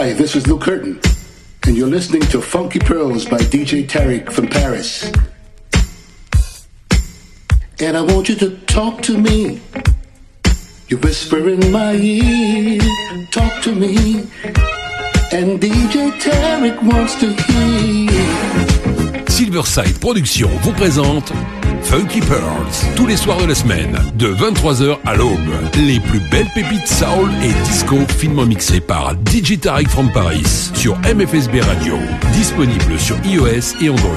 Hi, this is Luke Curtin, and you're listening to Funky Pearls by DJ Tarek from Paris. And I want you to talk to me. You whisper in my ear, talk to me. And DJ Tarek wants to hear. Silverside Productions vous présente Funky Pearls, tous les soirs de la semaine, de 23h à l'aube. Les plus belles pépites soul et disco finement mixées par DJ Tarek from Paris sur MFSB Radio. Disponible sur iOS et Android.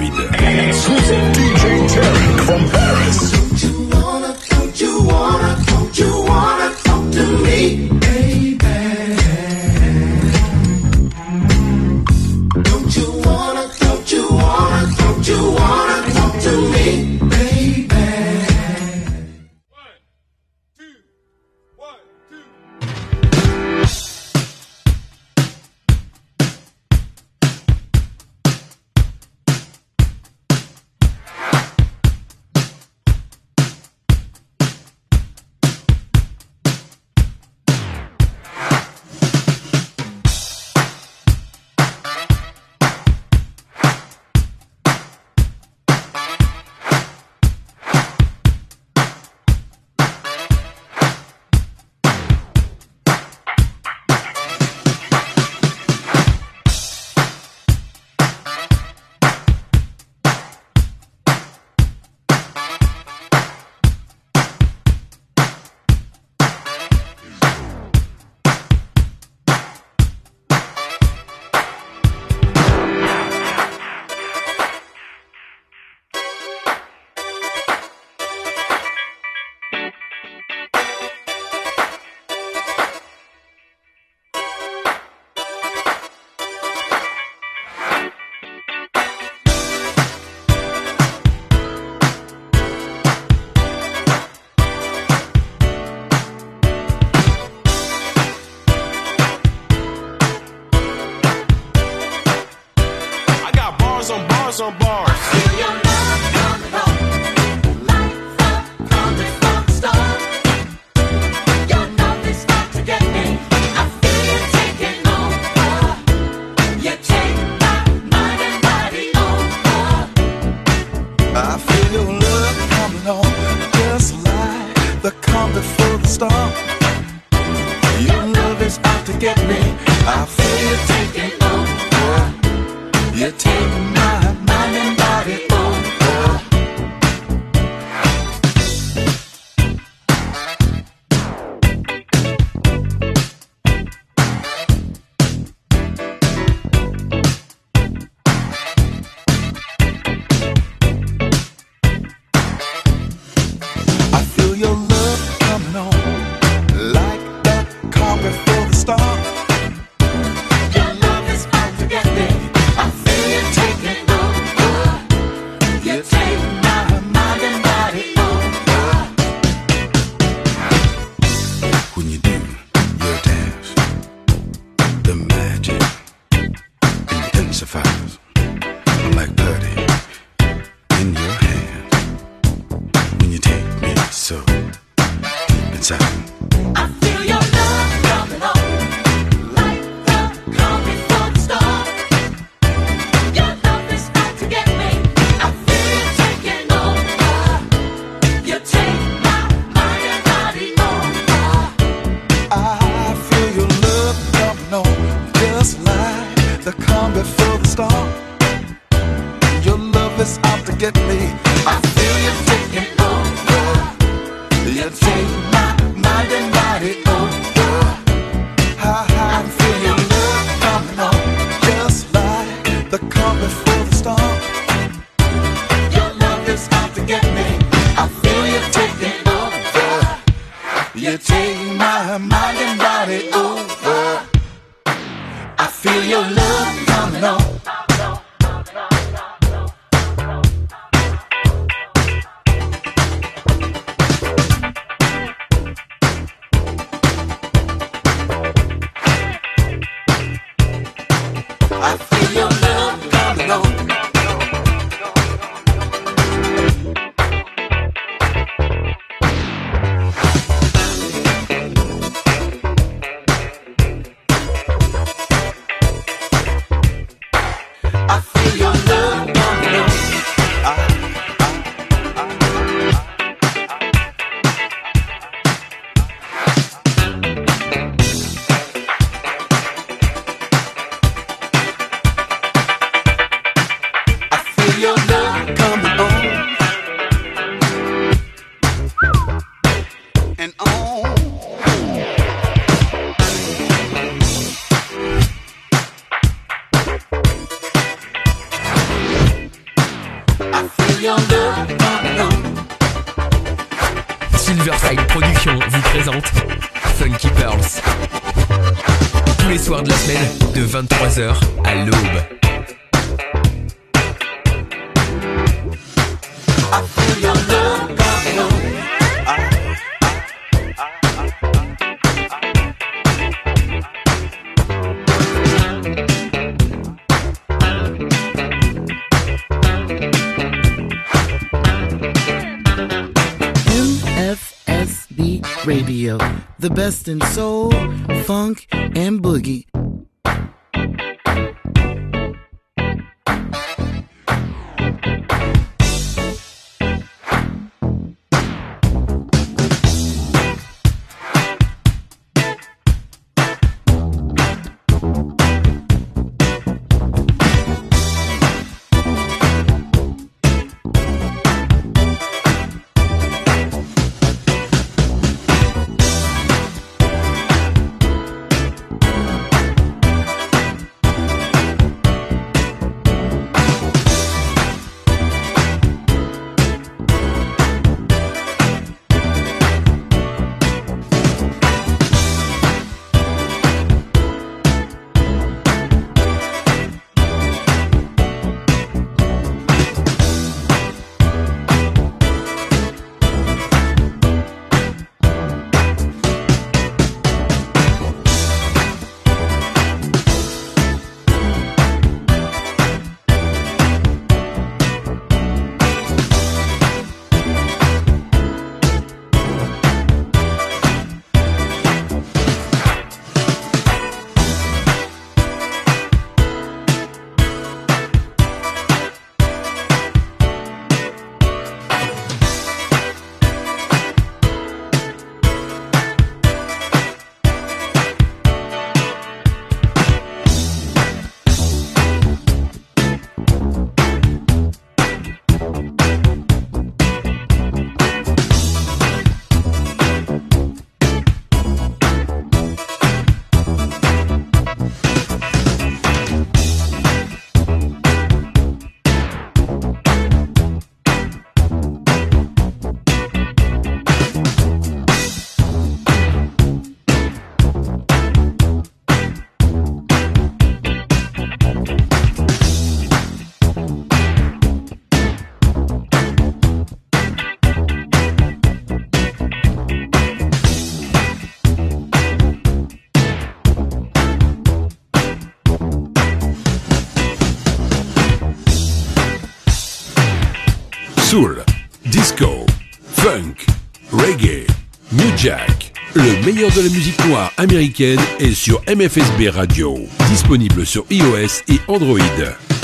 Jack. Le meilleur de la musique noire américaine est sur MFSB Radio. Disponible sur iOS et Android.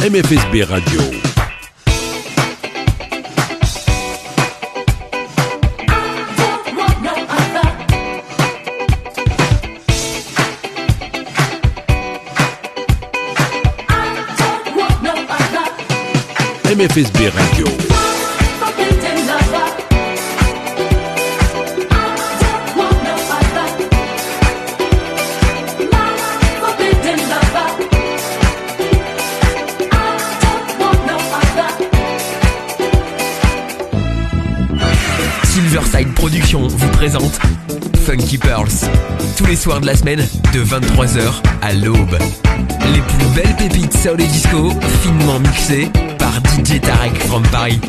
MFSB Radio. MFSB Radio. Productions vous présente Funky Pearls. Tous les soirs de la semaine, de 23h à l'aube. Les plus belles pépites soul et disco, finement mixées par DJ Tarek from Paris.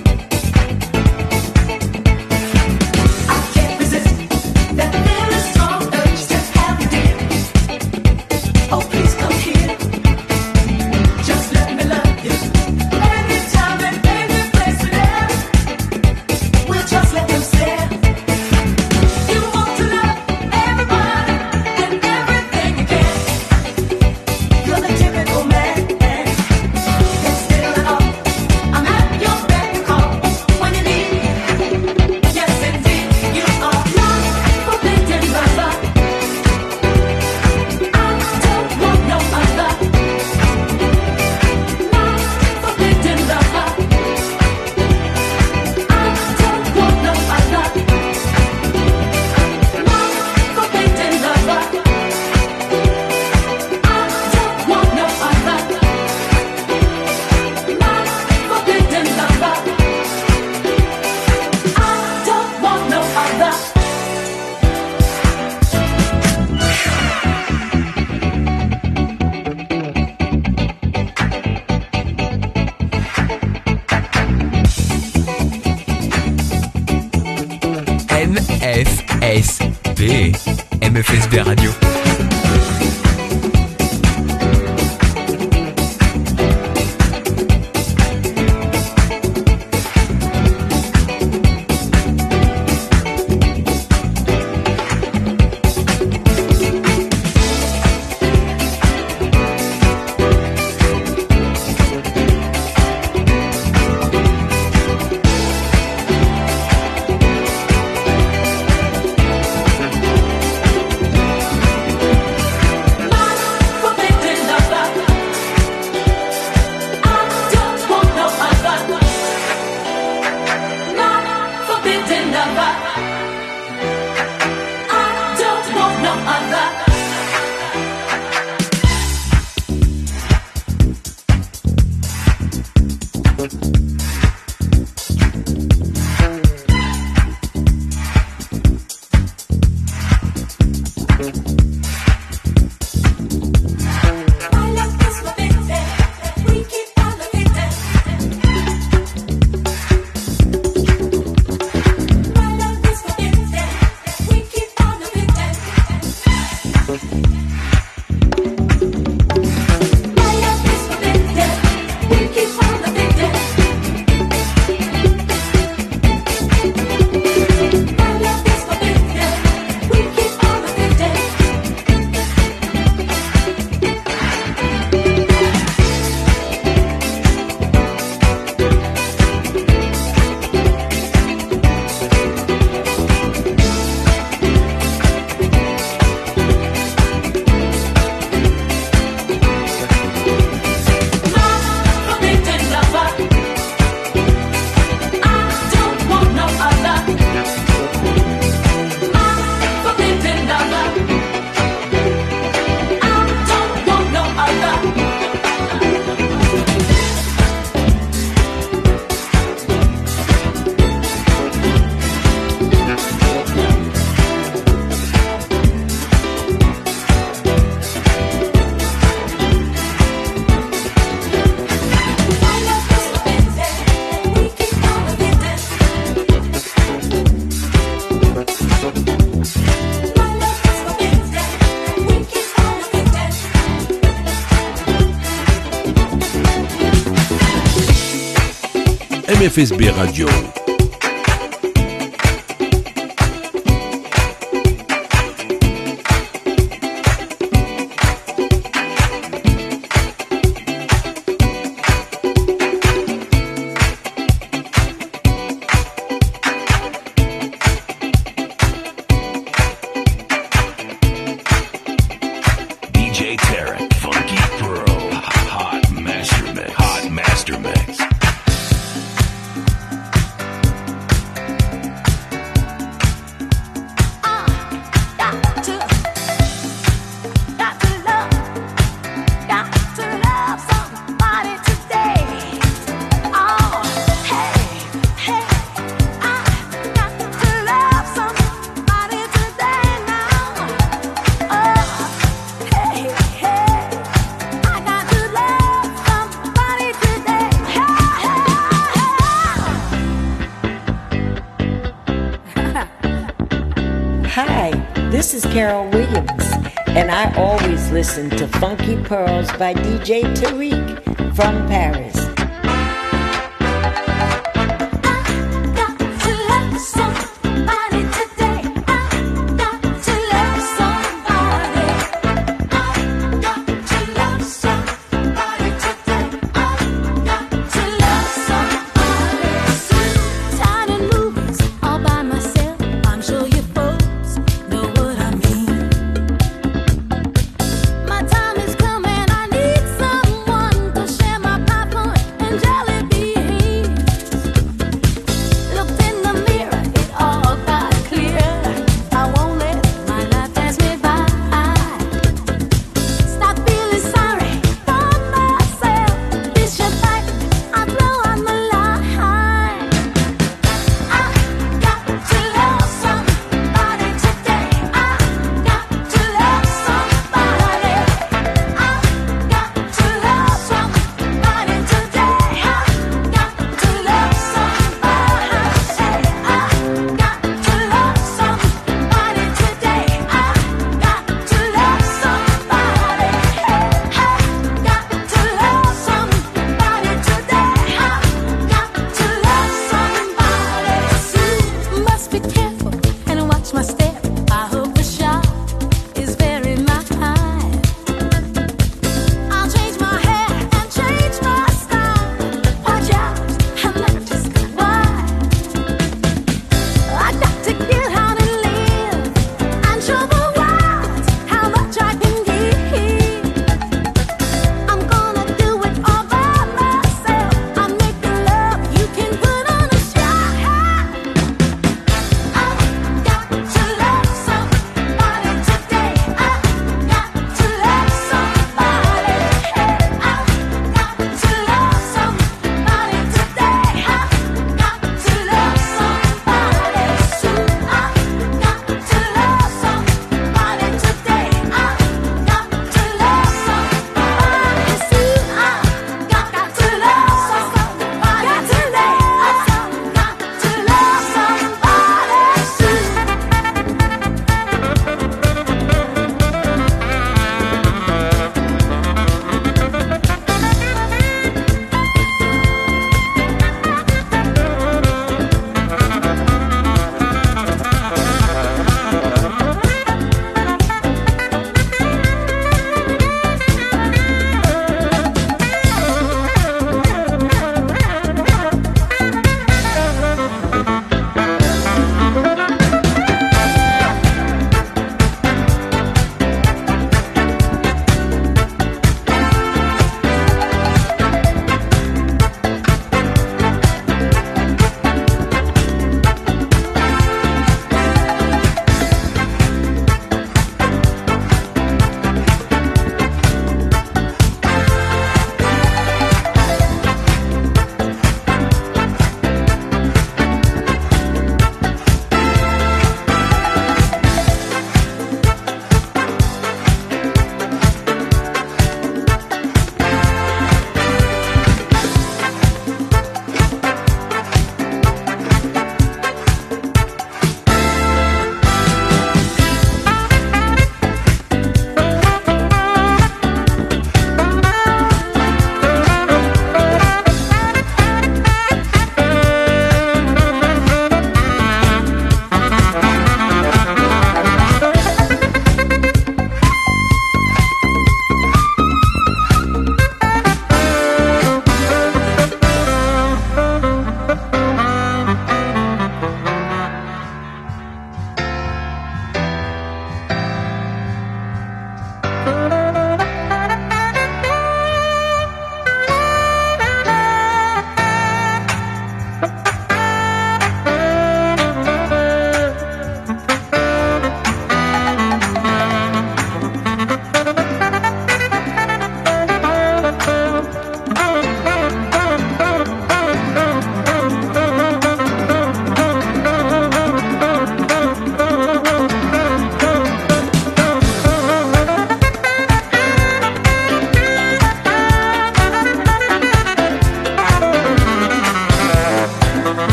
FSB Radio. listen to Funky Pearls by DJ Tariq from Paris.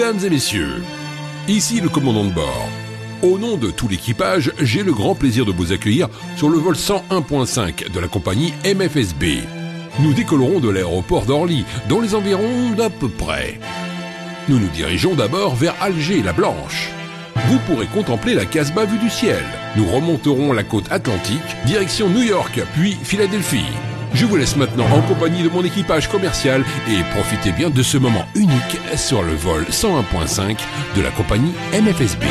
Mesdames et messieurs, ici le commandant de bord. Au nom de tout l'équipage, j'ai le grand plaisir de vous accueillir sur le vol 101.5 de la compagnie MFSB. Nous décollerons de l'aéroport d'Orly, dans les environs d'à peu près. Nous nous dirigeons d'abord vers Alger la Blanche. Vous pourrez contempler la Casbah vue du ciel. Nous remonterons la côte atlantique, direction New York, puis Philadelphie. Je vous laisse maintenant en compagnie de mon équipage commercial et profitez bien de ce moment unique sur le vol 101.5 de la compagnie MFSB.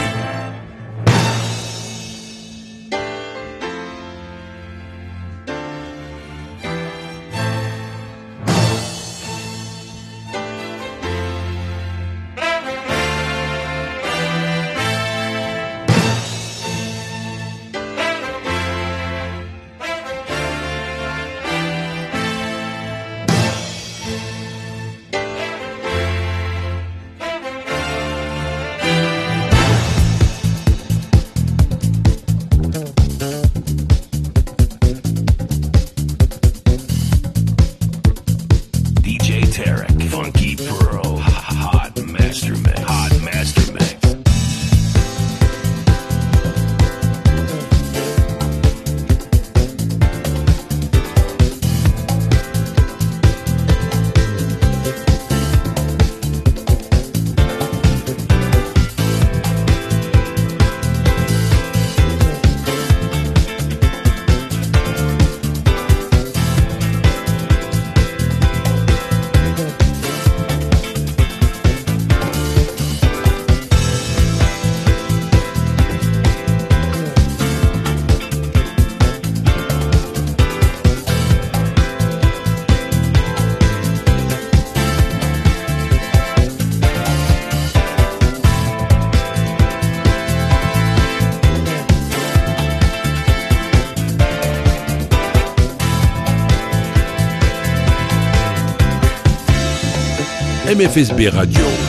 MFSB Radio.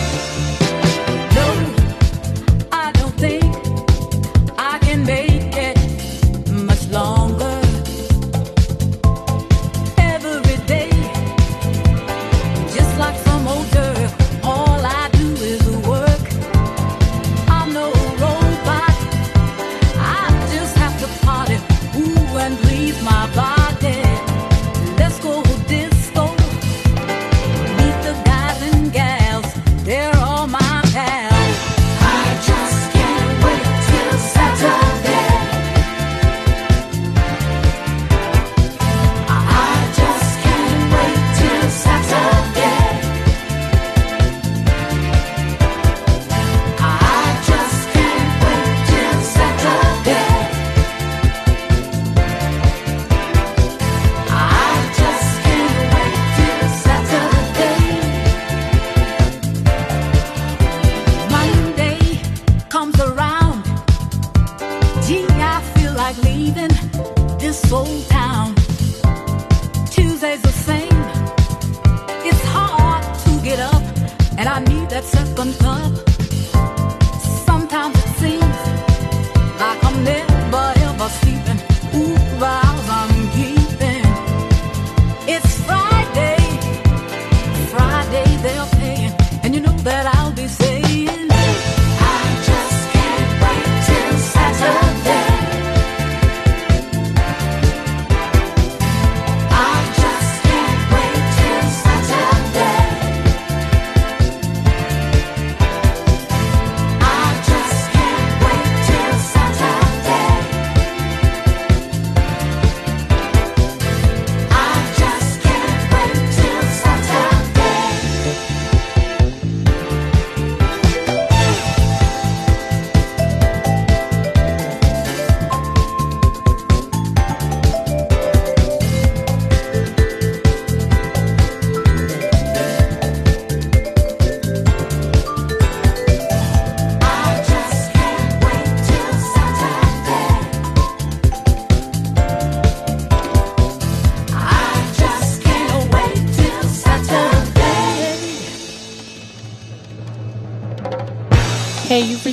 second thought.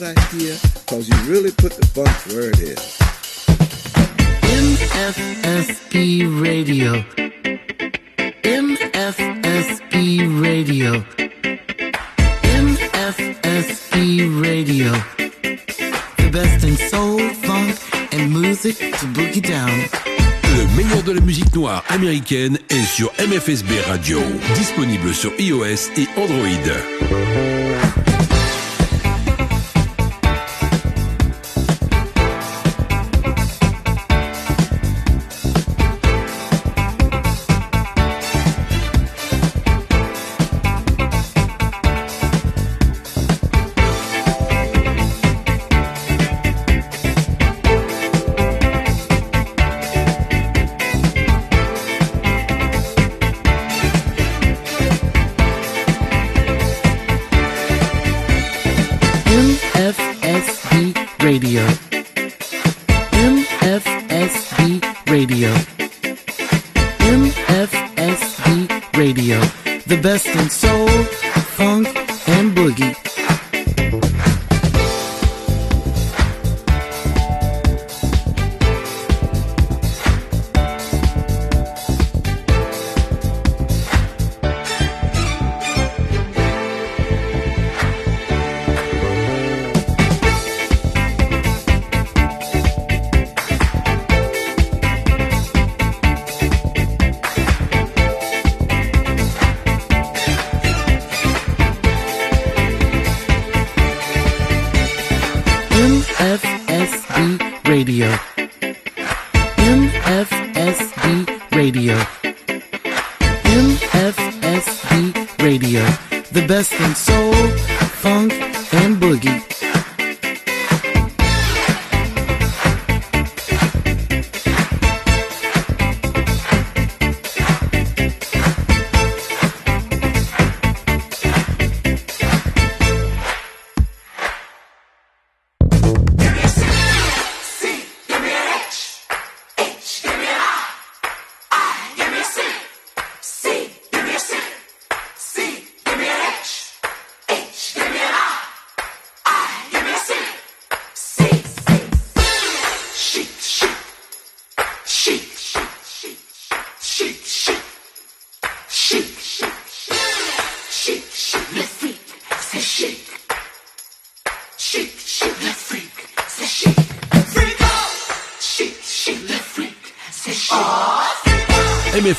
what I hear because you really put the funk where it is. MFSB Radio. MFSB Radio. MFSB Radio. The best in soul, funk, and music to boogie down. Le meilleur de la musique noire américaine est sur MFSB Radio, disponible sur iOS et Android.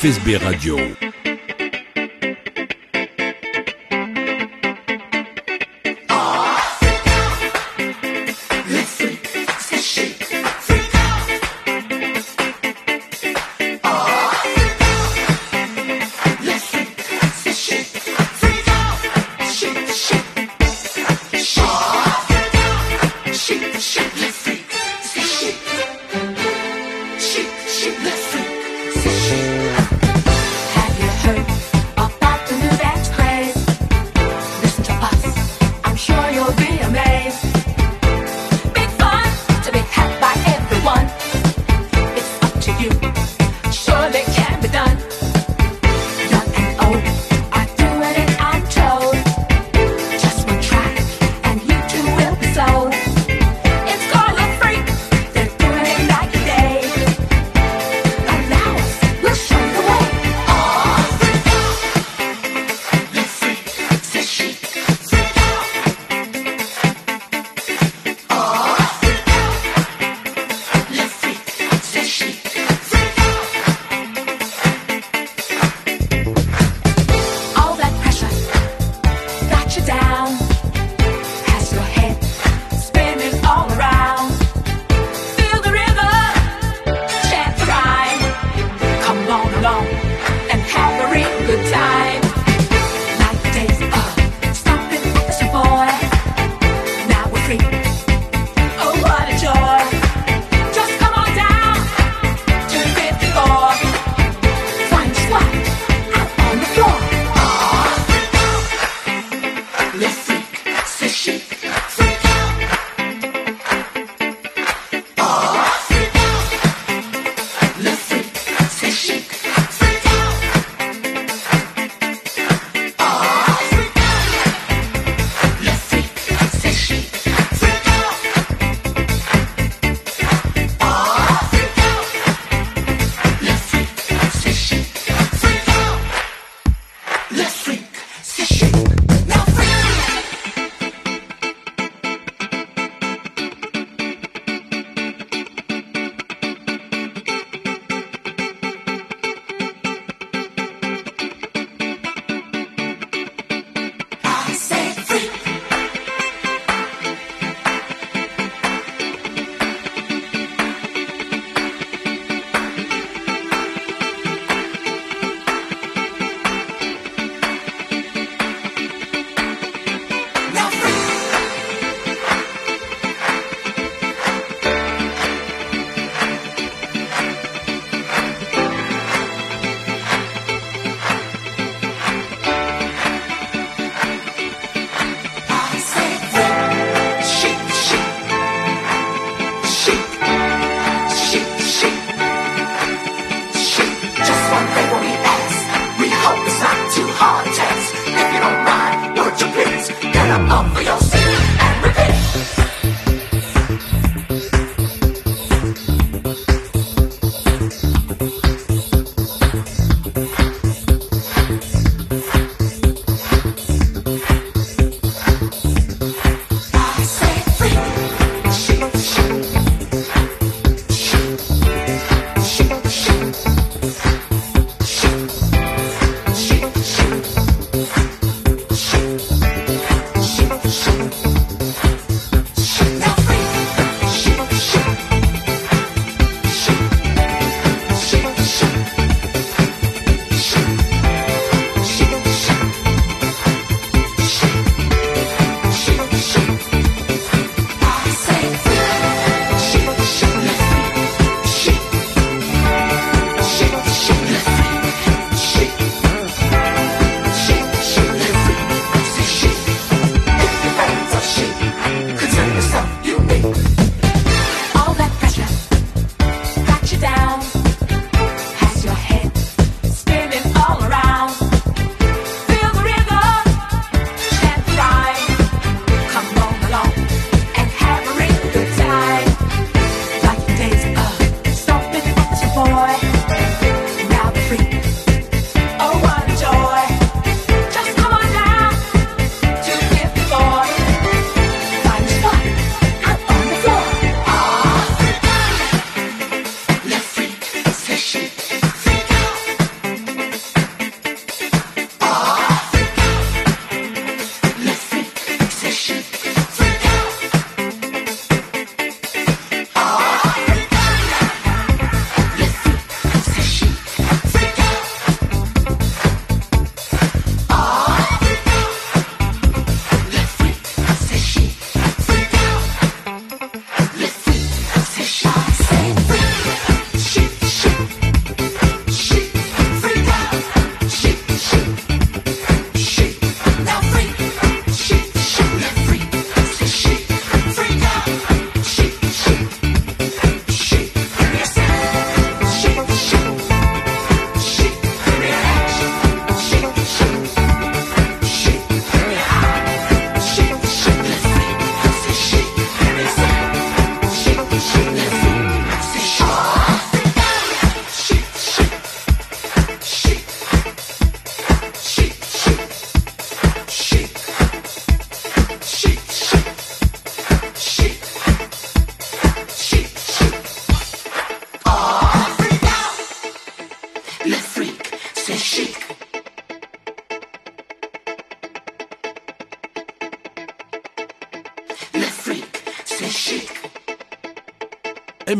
MFSB Radio.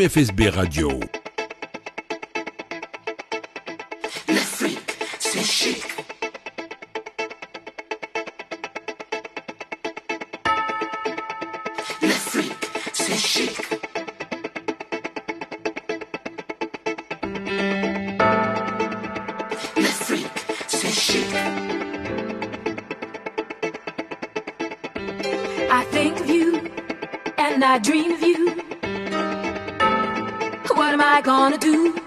MFSB Radio. L'Afrique, c'est chic. L'Afrique, c'est chic. L'Afrique, c'est chic. I think of you and I dream of you. am I gonna do?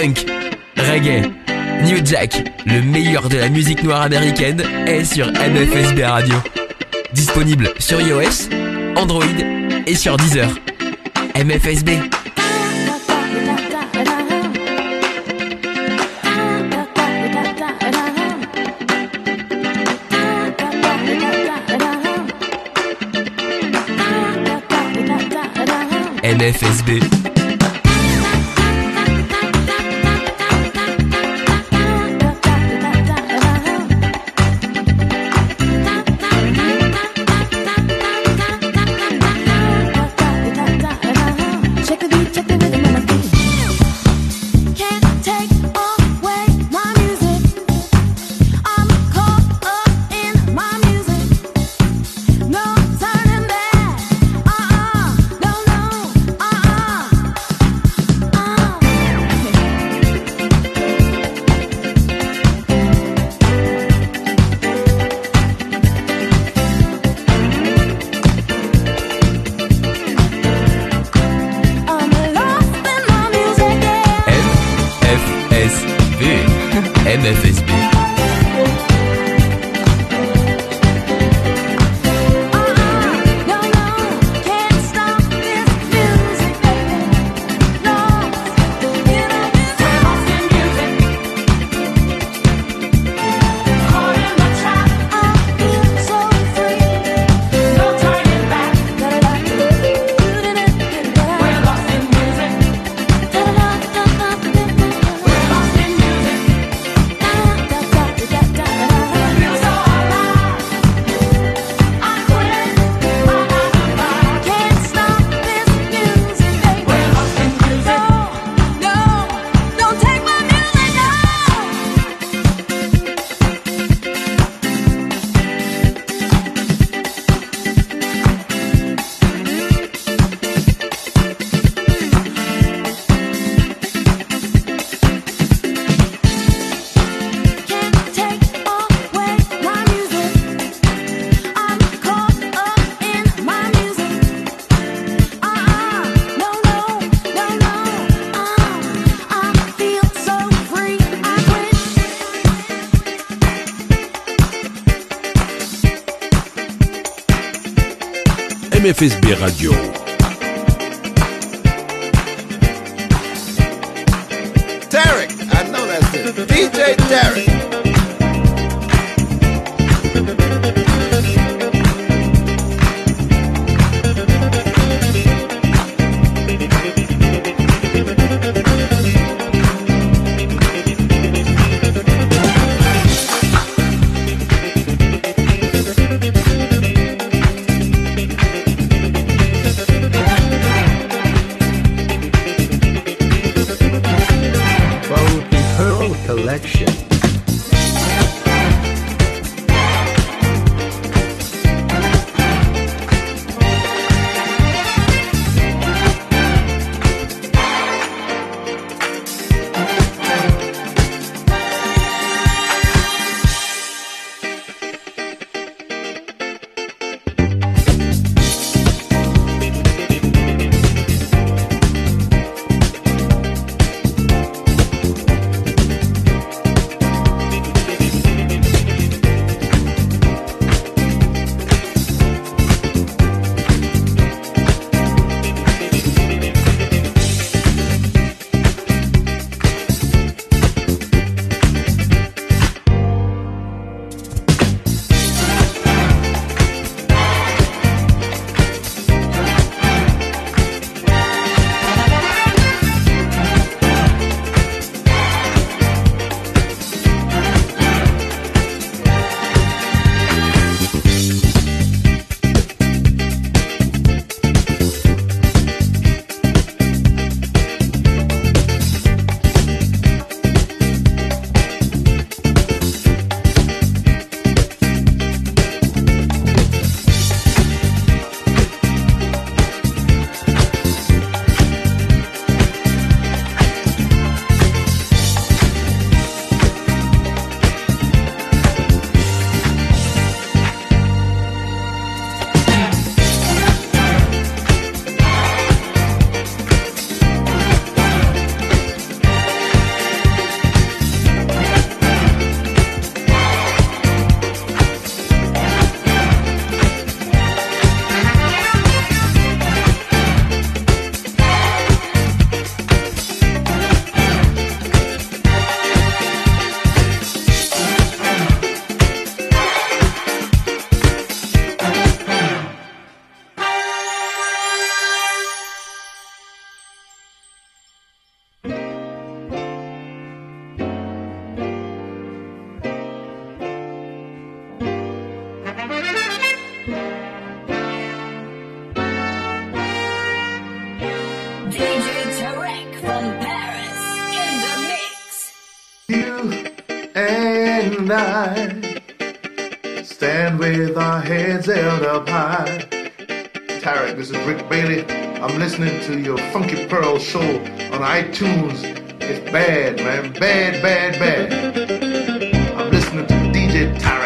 Reggae, New Jack, le meilleur de la musique noire américaine est sur MFSB Radio. Disponible sur iOS, Android et sur Deezer. MFSB. MFSB. MFSB Radio. This is Rick Bailey. I'm listening to your Funky Pearl show on iTunes. It's bad, man. Bad, bad, bad. I'm listening to DJ Tarek.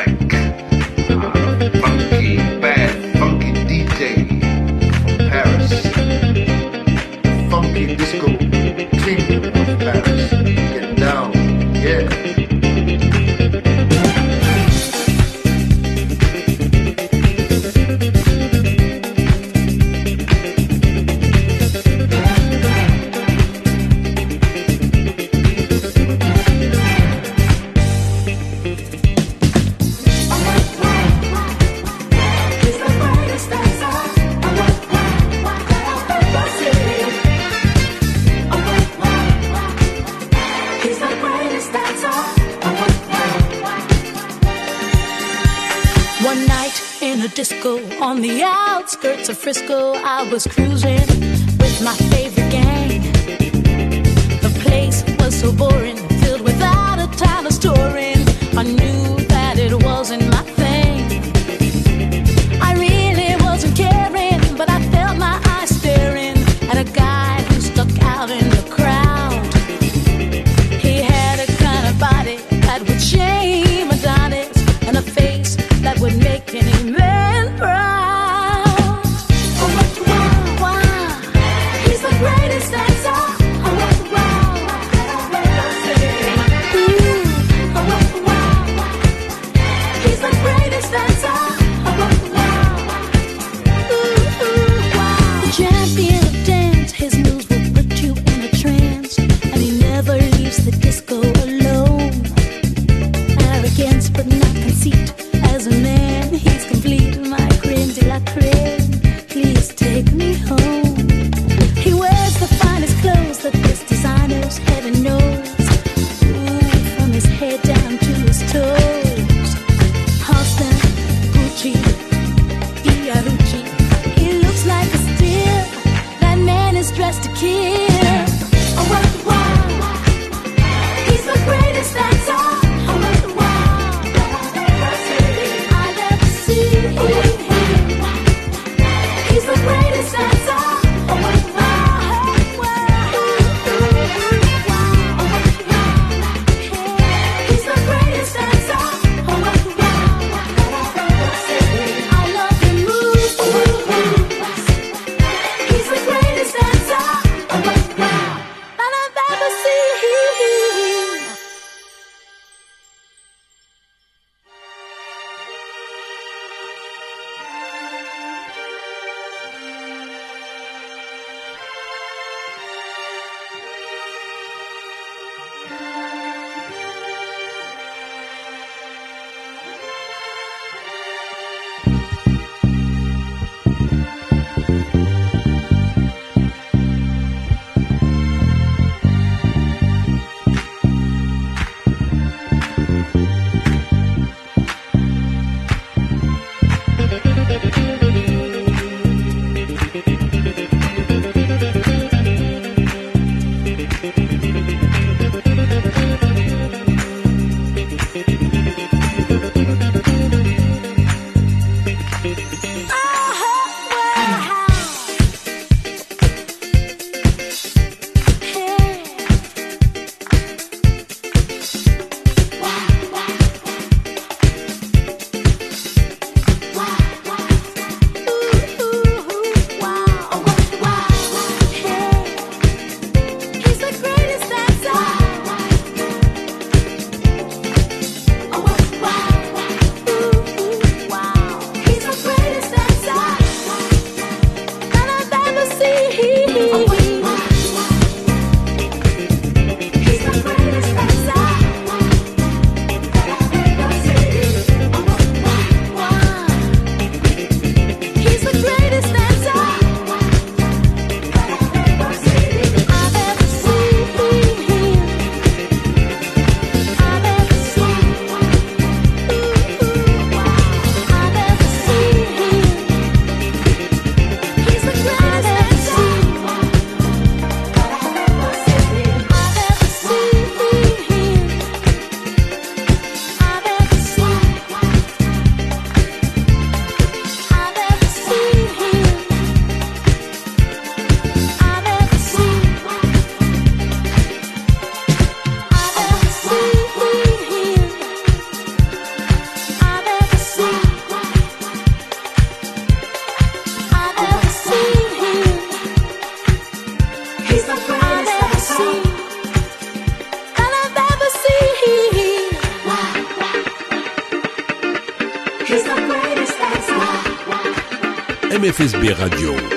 MFSB Radio.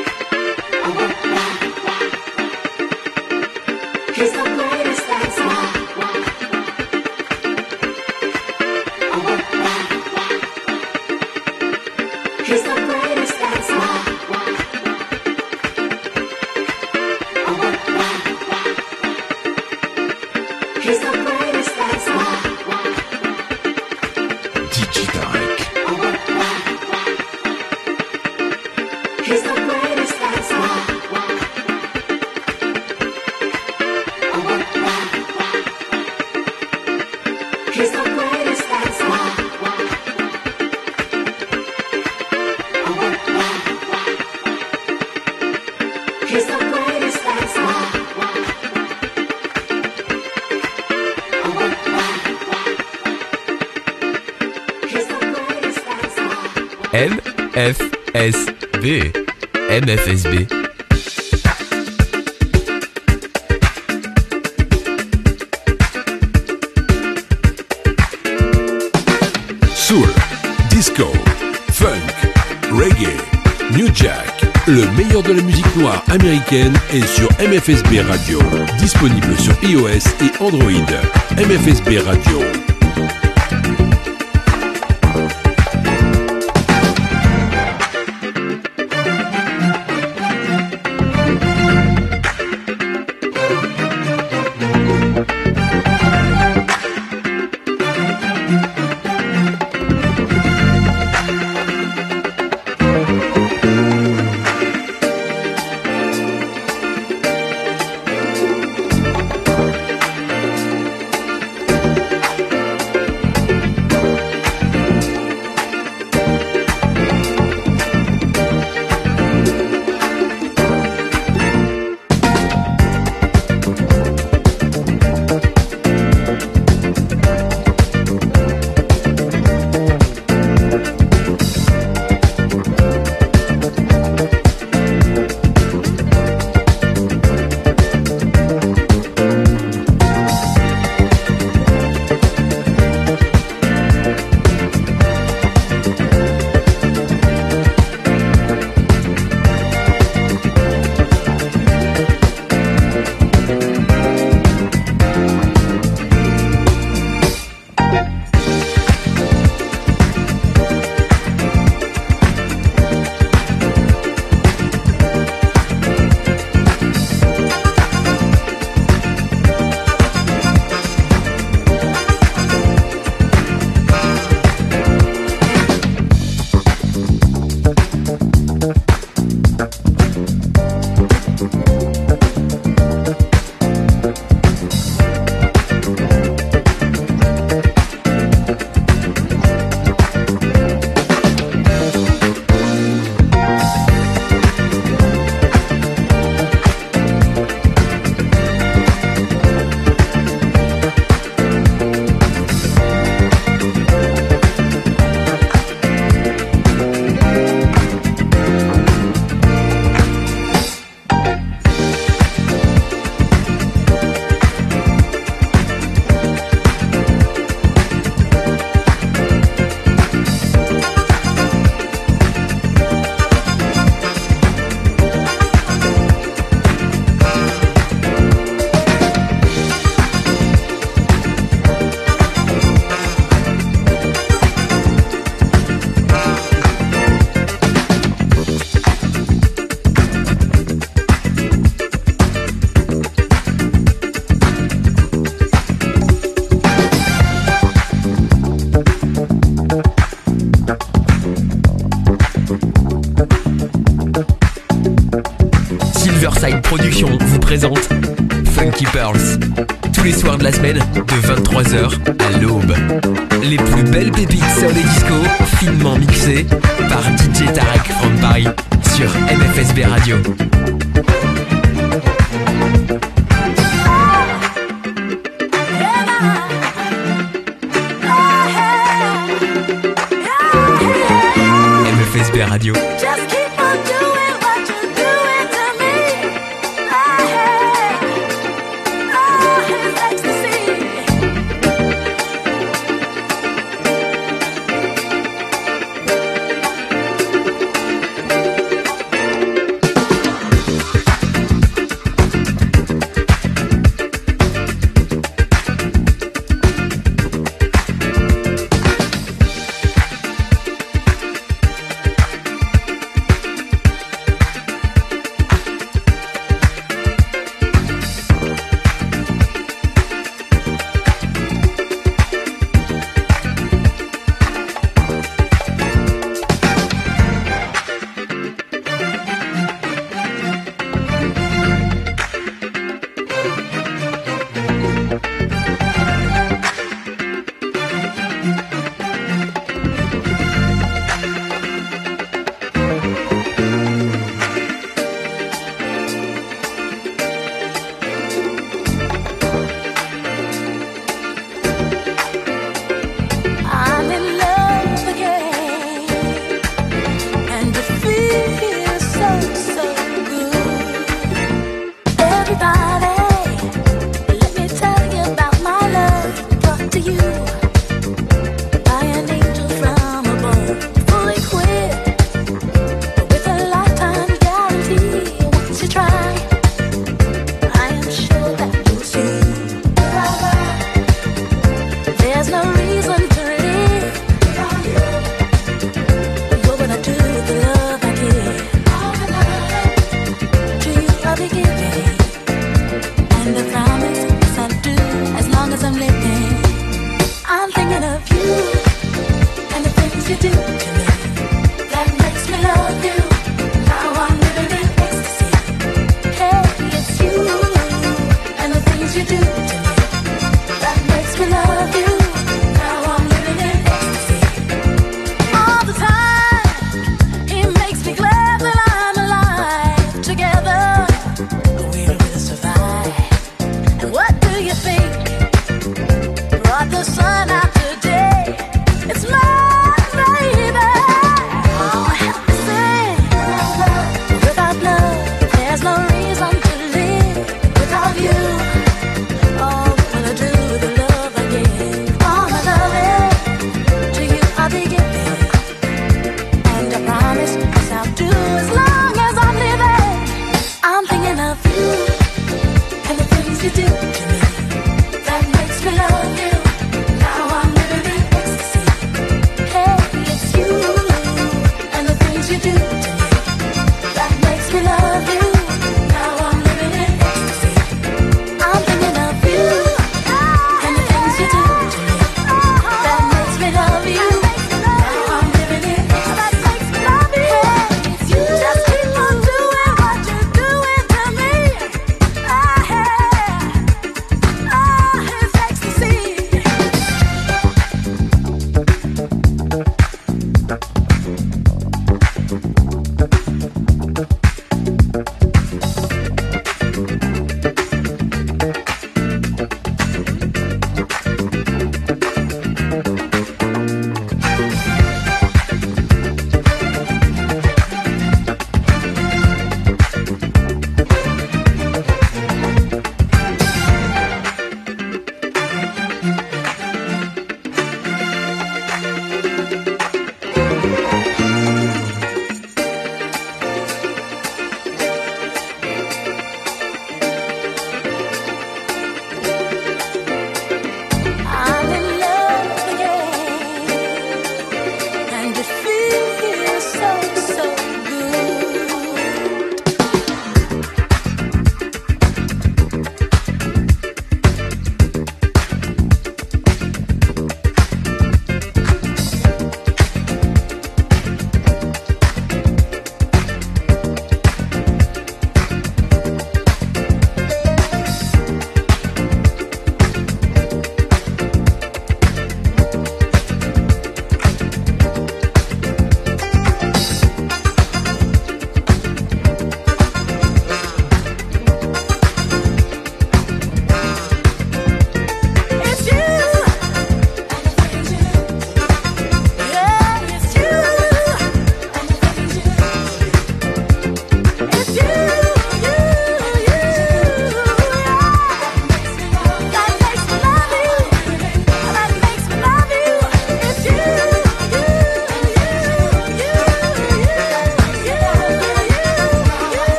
MFSB. MFSB. Soul, disco, funk, reggae, new jack. Le meilleur de la musique noire américaine est sur MFSB Radio. Disponible sur iOS et Android. MFSB Radio.